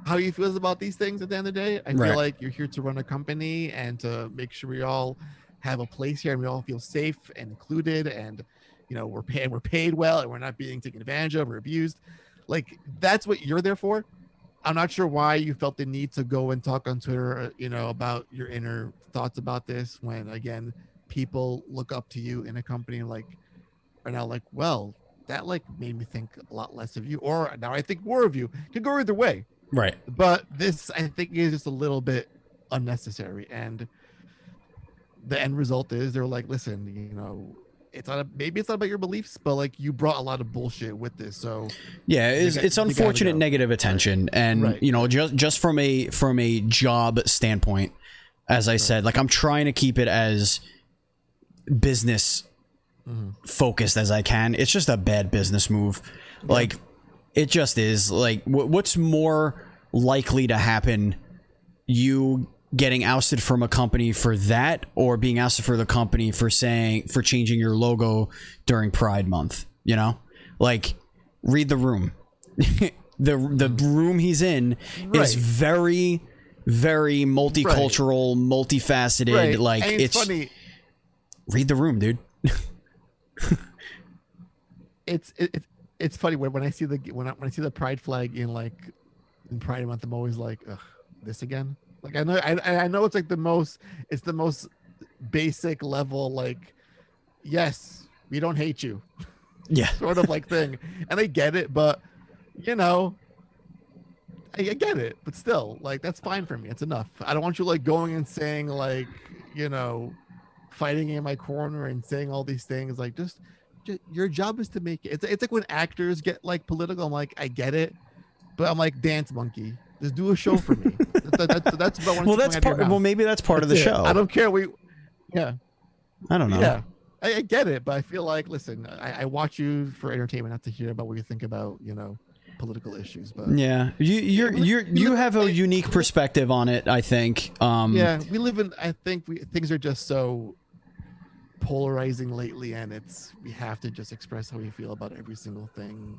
how he feels about these things at the end of the day. I Right. feel like you're here to run a company and to make sure we all have a place here and we all feel safe and included and you know we're paying we're paid well and we're not being taken advantage of or abused like that's what you're there for i'm not sure why you felt the need to go and talk on twitter uh, you know about your inner thoughts about this when again people look up to you in a company and like are now like well that like made me think a lot less of you or now i think more of you can go either way right. but this I think is just a little bit unnecessary and the end result is they're like listen you know it's not a, maybe it's not about your beliefs but like you brought a lot of bullshit with this so Yeah, it's, got- it's unfortunate go. negative attention, and Right. you know, just just from a from a job standpoint, as I said, like I'm trying to keep it as business Mm-hmm. focused as I can. It's just a bad business move. Like it just is. Like wh- what's more likely to happen? You getting ousted from a company for that, or being ousted for the company for saying for changing your logo during Pride Month? You know, like read the room. the the room he's in Right. is very very multicultural, multifaceted. right Like and it's, it's funny read the room, dude. it's it, it's it's funny when, when I see the when I, when I see the pride flag in like in Pride Month, I'm always like, Ugh, this again. Like I know I I know it's like the most it's the most basic level like yes we don't hate you Yeah. sort of like thing, and I get it, but you know. I, I get it, but still, like that's fine for me. It's enough. I don't want you like going and saying like, you know, fighting in my corner and saying all these things. Like, just, ju- your job is to make it. It's, it's like when actors get like political. I'm like, I get it, but I'm like, dance monkey. Just do a show for me. that, that's that's about Well, that's part. Well, maybe that's part of the show. I don't care. We, yeah, I don't know. yeah. I, I get it, but I feel like, listen, I, I watch you for entertainment, not to hear about what you think about, you know, political issues. But Yeah, you you're you're you have a unique perspective on it. I think. Um, yeah, we live in. I think we things are just so polarizing lately, and it's we have to just express how we feel about every single thing.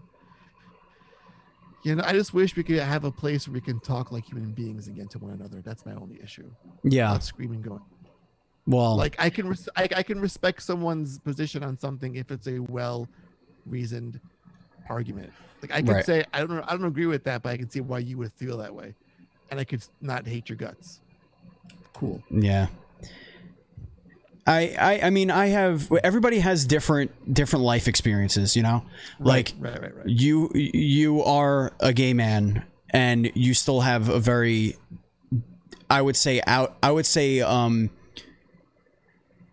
You know, I just wish we could have a place where we can talk like human beings again to one another. That's my only issue. yeah, Not screaming, going. Well, like I can res- I, I can respect someone's position on something if it's a well reasoned argument. Like I could Right. say I don't I don't agree with that, but I can see why you would feel that way, and I could not hate your guts. Cool. Yeah. I, I I mean I have everybody has different different life experiences, you know? Like right, right, right. you you are a gay man and you still have a very I would say out I would say um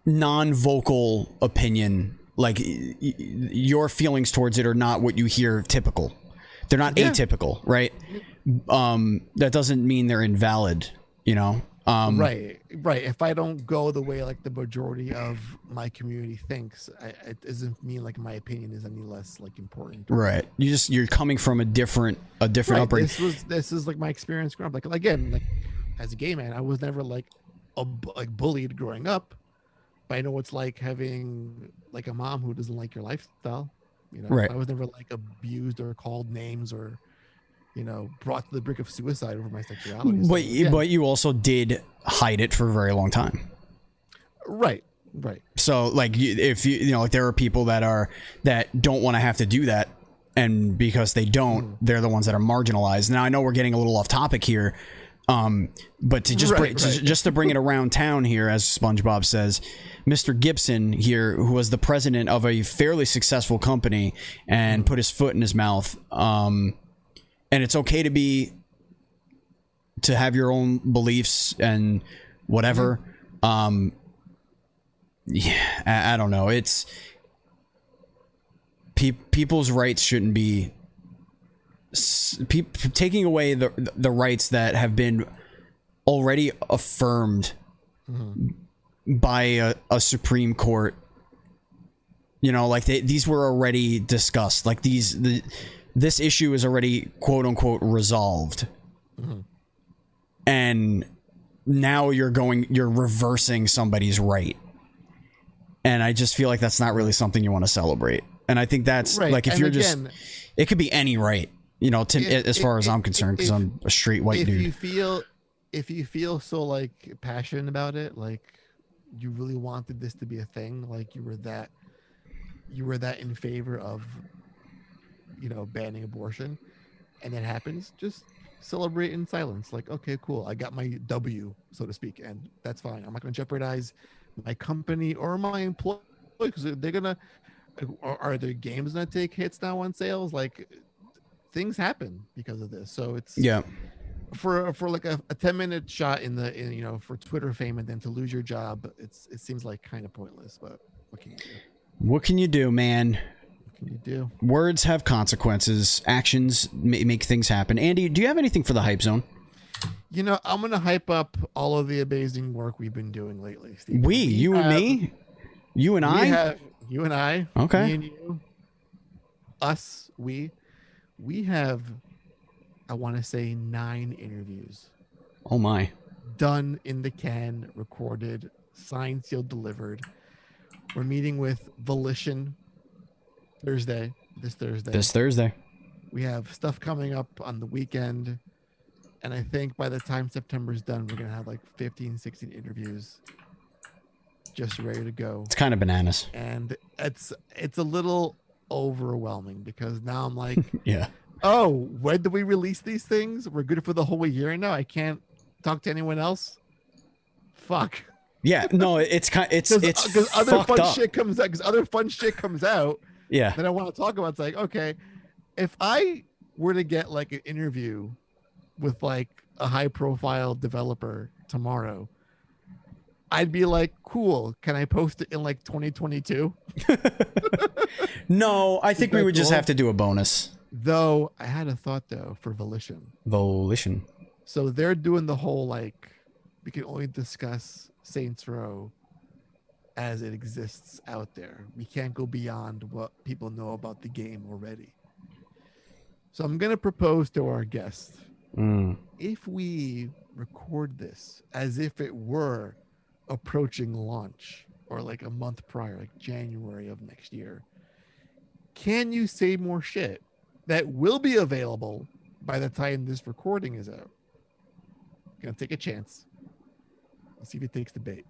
non-vocal opinion like y- y- your feelings towards it are not what you hear typical. They're not Yeah. atypical, right? Um that doesn't mean they're invalid, you know? Um right, right. If I don't go the way like the majority of my community thinks, I, it doesn't mean like my opinion is any less like important. Right. You just you're coming from a different a different Right, upbringing. This was this is like my experience growing up. Like again, like as a gay man, I was never like a like bullied growing up, but I know it's like having like a mom who doesn't like your lifestyle. You know, Right. I was never like abused or called names or you know brought to the brink of suicide over my sexuality. So, But again, but you also did hide it for a very long time. right, right, So like if you you know like there are people that are that don't want to have to do that and because they don't Mm. they're the ones that are marginalized. Now I know we're getting a little off topic here. Um but to just Right, bring, to- just to bring it around town here as SpongeBob says, Mr. Gibson here who was the president of a fairly successful company and put his foot in his mouth um and it's okay to be to have your own beliefs and whatever. Um yeah I, I don't know. It's pe- people's rights shouldn't be pe- taking away the the rights that have been already affirmed by a, a supreme court. You know like they, these were already discussed. Like these the this issue is already quote unquote resolved and now you're going you're reversing somebody's right and i just feel like that's not really something you want to celebrate and i think that's right. like if And you're again, just it could be any right you know to, If- as far as i'm concerned because i'm a straight white dude. if you feel if you feel so like passionate about it like you really wanted this to be a thing like you were that you were that in favor of you know banning abortion and it happens just celebrate in silence. Like okay cool i got my w so to speak and that's fine. I'm not going to jeopardize my company or my employees because they're gonna are, are there games gonna take hits now on sales? Like things happen because of this. So it's yeah. for for like a, a 10 minute shot in the in, you know for twitter fame and then to lose your job it's it seems like kind of pointless but what can you do? What can you do man can you do. Words have consequences. Actions ma- make things happen. Andy do you have anything for the hype zone? You know i'm gonna hype up all of the amazing work we've been doing lately Steve. we? You and have- me you and i? have you and i Okay. me and you us we we have i want to say nine interviews. Oh my. Done in the can, recorded, signed, sealed, delivered. We're meeting with Volition Thursday, this Thursday. this thursday We have stuff coming up on the weekend. And I think by the time September's done, we're going to have like 15, 16 interviews just ready to go. it's kind of bananas And it's it's a little overwhelming because now I'm like, yeah oh, when do we release these things? We're good for the whole year now. I can't talk to anyone else. Fuck. yeah no it's kind it's it's uh, because other fun up. shit comes out because other fun shit comes out yeah that I want to talk about. It's like, okay, if I were to get like an interview with like a high profile developer tomorrow, I'd be like, cool. Can I post it in like 2022? no i think we would just have to do a bonus Though I had a thought though for Volition. volition So they're doing the whole like we can only discuss Saints Row as it exists out there. We can't go beyond what people know about the game already. So I'm gonna propose to our guest Mm. if we record this as if it were approaching launch or like a month prior, like January of next year, can you say more shit that will be available by the time this recording is out? Gonna take a chance. Let's see if it takes the bait.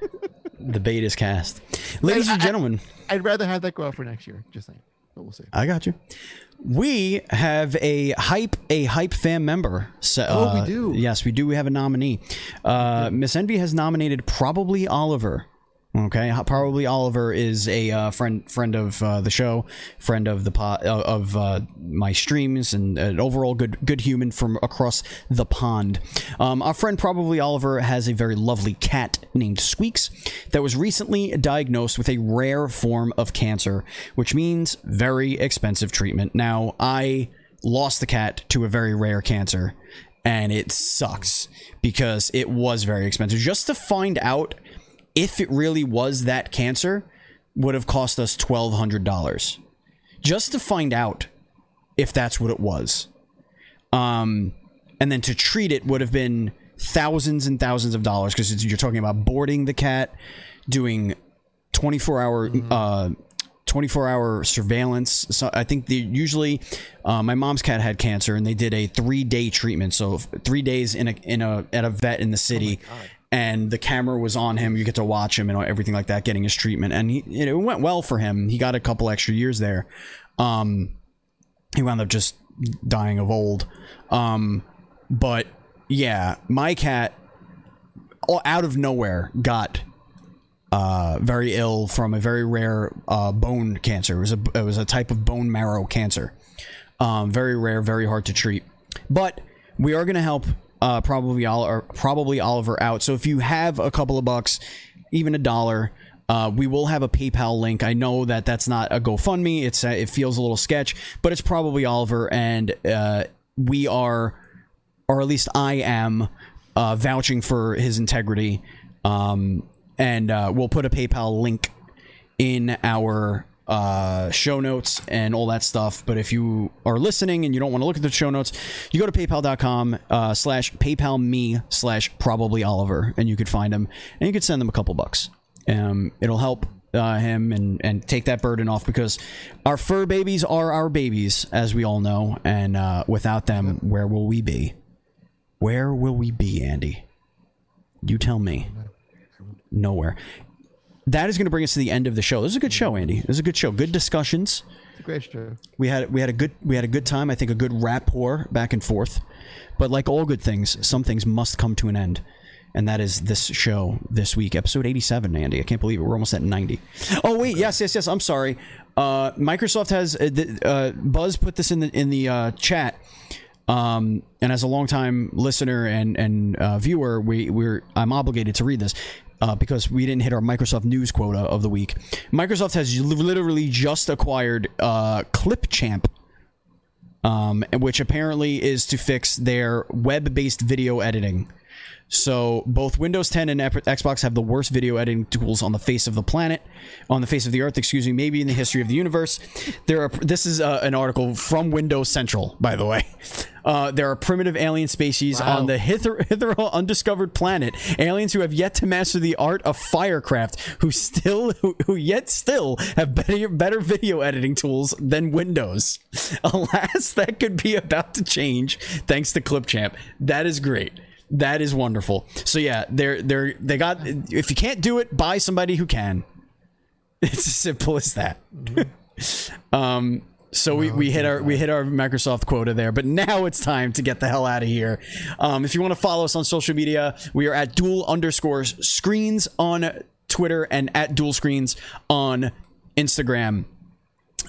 the bait is cast. Ladies and gentlemen, I'd rather have that go out for next year. Just saying, but we'll see. I got you. We have a hype a hype fan member. So, Oh, we uh, do. Yes, we do. We have a nominee. Uh, Miss Envy has nominated probably Oliver. Okay, probably Oliver is a uh, friend friend of uh, the show, friend of the pot uh, of uh, my streams, and an overall good good human from across the pond. Um, our friend probably Oliver has a very lovely cat named Squeaks that was recently diagnosed with a rare form of cancer, which means very expensive treatment. Now, I lost the cat to a very rare cancer, and it sucks because it was very expensive. Just to find out if it really was that cancer would have cost us $1200 just to find out if that's what it was um and then to treat it would have been thousands and thousands of dollars because you're talking about boarding the cat doing 24 hour uh 24 hour surveillance. So I think they usually, uh, my mom's cat had cancer and they did a three day treatment. So three days in a, in a, at a vet in the city and the camera was on him. You get to watch him and everything like that, getting his treatment. And he, it went well for him. He got a couple extra years there. Um, he wound up just dying of old. Um, but yeah, my cat out of nowhere got uh, very ill from a very rare uh, bone cancer. It was a it was a type of bone marrow cancer. Um, very rare, very hard to treat. But we are going to help uh, probably all or probably Oliver out. So if you have a couple of bucks, even a dollar. Uh, we will have a PayPal link. I know that that's not a GoFundMe. It's uh, it feels a little sketch, but it's probably Oliver, and uh, we are, or at least I am, uh, vouching for his integrity. Um, and uh, we'll put a PayPal link in our uh, show notes and all that stuff. But if you are listening and you don't want to look at the show notes, you go to paypal.com uh, slash PayPal me slash probably Oliver, and you could find him and you could send them a couple bucks. Um, it'll help uh, him and and take that burden off because our fur babies are our babies, as we all know, and uh, without them, where will we be? Where will we be, Andy? You tell me. Nowhere. That is going to bring us to the end of the show. This is a good show, Andy. This is a good show. Good discussions. It's a great show. We had we had a good we had a good time. I think a good rapport back and forth. But like all good things, some things must come to an end. And that is this show this week, episode 87, Andy. I can't believe it. We're almost at 90. Oh wait, yes, yes, yes. I'm sorry. Uh, Microsoft has uh, th- uh, Buzz put this in the in the uh, chat. Um, and as a longtime listener and and uh, viewer, we we're I'm obligated to read this. Uh, because we didn't hit our Microsoft news quota of the week. Microsoft has literally just acquired uh, Clipchamp, um, which apparently is to fix their web-based video editing. So both Windows 10 and Xbox have the worst video editing tools on the face of the planet, on the face of the earth, excuse me, maybe in the history of the universe. There are this is uh, an article from Windows Central, by the way. Uh, there are primitive alien species Wow. on the hither, hither undiscovered planet, aliens who have yet to master the art of firecraft, who still who, who yet still have better better video editing tools than Windows. Alas, that could be about to change thanks to Clipchamp. That is great. That is wonderful. So yeah, they're they're they got. If you can't do it, buy somebody who can. It's as simple as that. um. So we, we hit our we hit our Microsoft quota there, but now it's time to get the hell out of here. Um, if you want to follow us on social media, we are at duel underscores screens on Twitter and at duel screens on Instagram.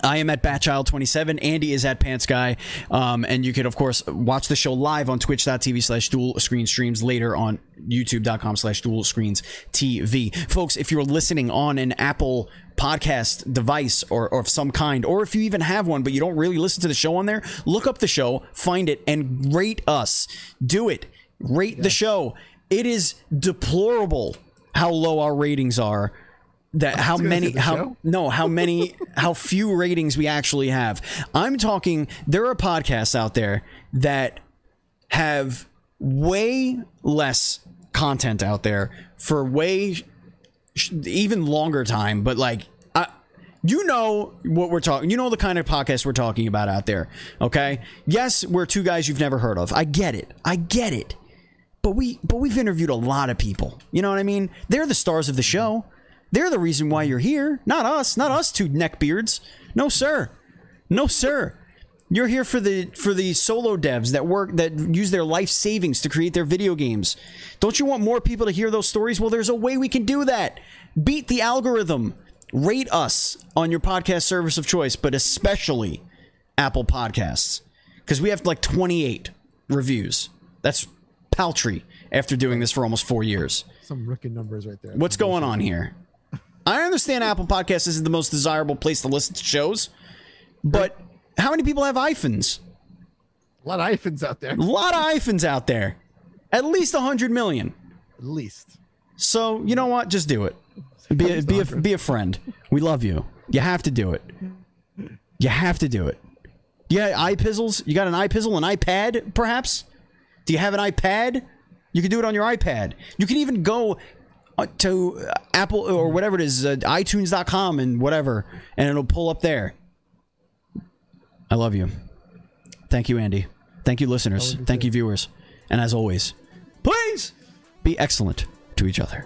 I am at Batchild27. Andy is at Pants Guy. Um, and you can, of course, watch the show live on twitch.tv slash duel screen streams later on youtube.com slash duel screens TV. Folks, if you're listening on an Apple podcast device or, or of some kind, or if you even have one, but you don't really listen to the show on there, look up the show, find it, and rate us. Do it. Rate the show. It is deplorable how low our ratings are that how many how show? no how many how few ratings we actually have i'm talking there are podcasts out there that have way less content out there for way sh- even longer time but like you know what we're talking you know the kind of podcast we're talking about out there okay yes we're two guys you've never heard of i get it i get it but we but we've interviewed a lot of people. You know what I mean? They're the stars of the show. They're the reason why you're here, not us, not us two neckbeards. No sir. No sir. You're here for the for the solo devs that work that use their life savings to create their video games. Don't you want more people to hear those stories? Well, there's a way we can do that. Beat the algorithm. Rate us on your podcast service of choice, but especially Apple Podcasts because we have like 28 reviews. That's paltry after doing this for almost 4 years. Some rookie numbers right there. What's going on here? I understand Apple Podcasts isn't the most desirable place to listen to shows, but how many people have iPhones? A lot of iPhones out there. A lot of iPhones out there. At least 100 million. At least. So, you know what? Just do it. Be a, be a, be a friend. We love you. You have to do it. You have to do it. Yeah, iPizzles. You got an iPizzle, an iPad, perhaps? Do you have an iPad? You can do it on your iPad. You can even go uh, to uh, Apple or whatever it is, uh, iTunes.com and whatever, and it'll pull up there. I love you. Thank you, Andy. Thank you, listeners. Thank you, viewers. And as always, please be excellent to each other.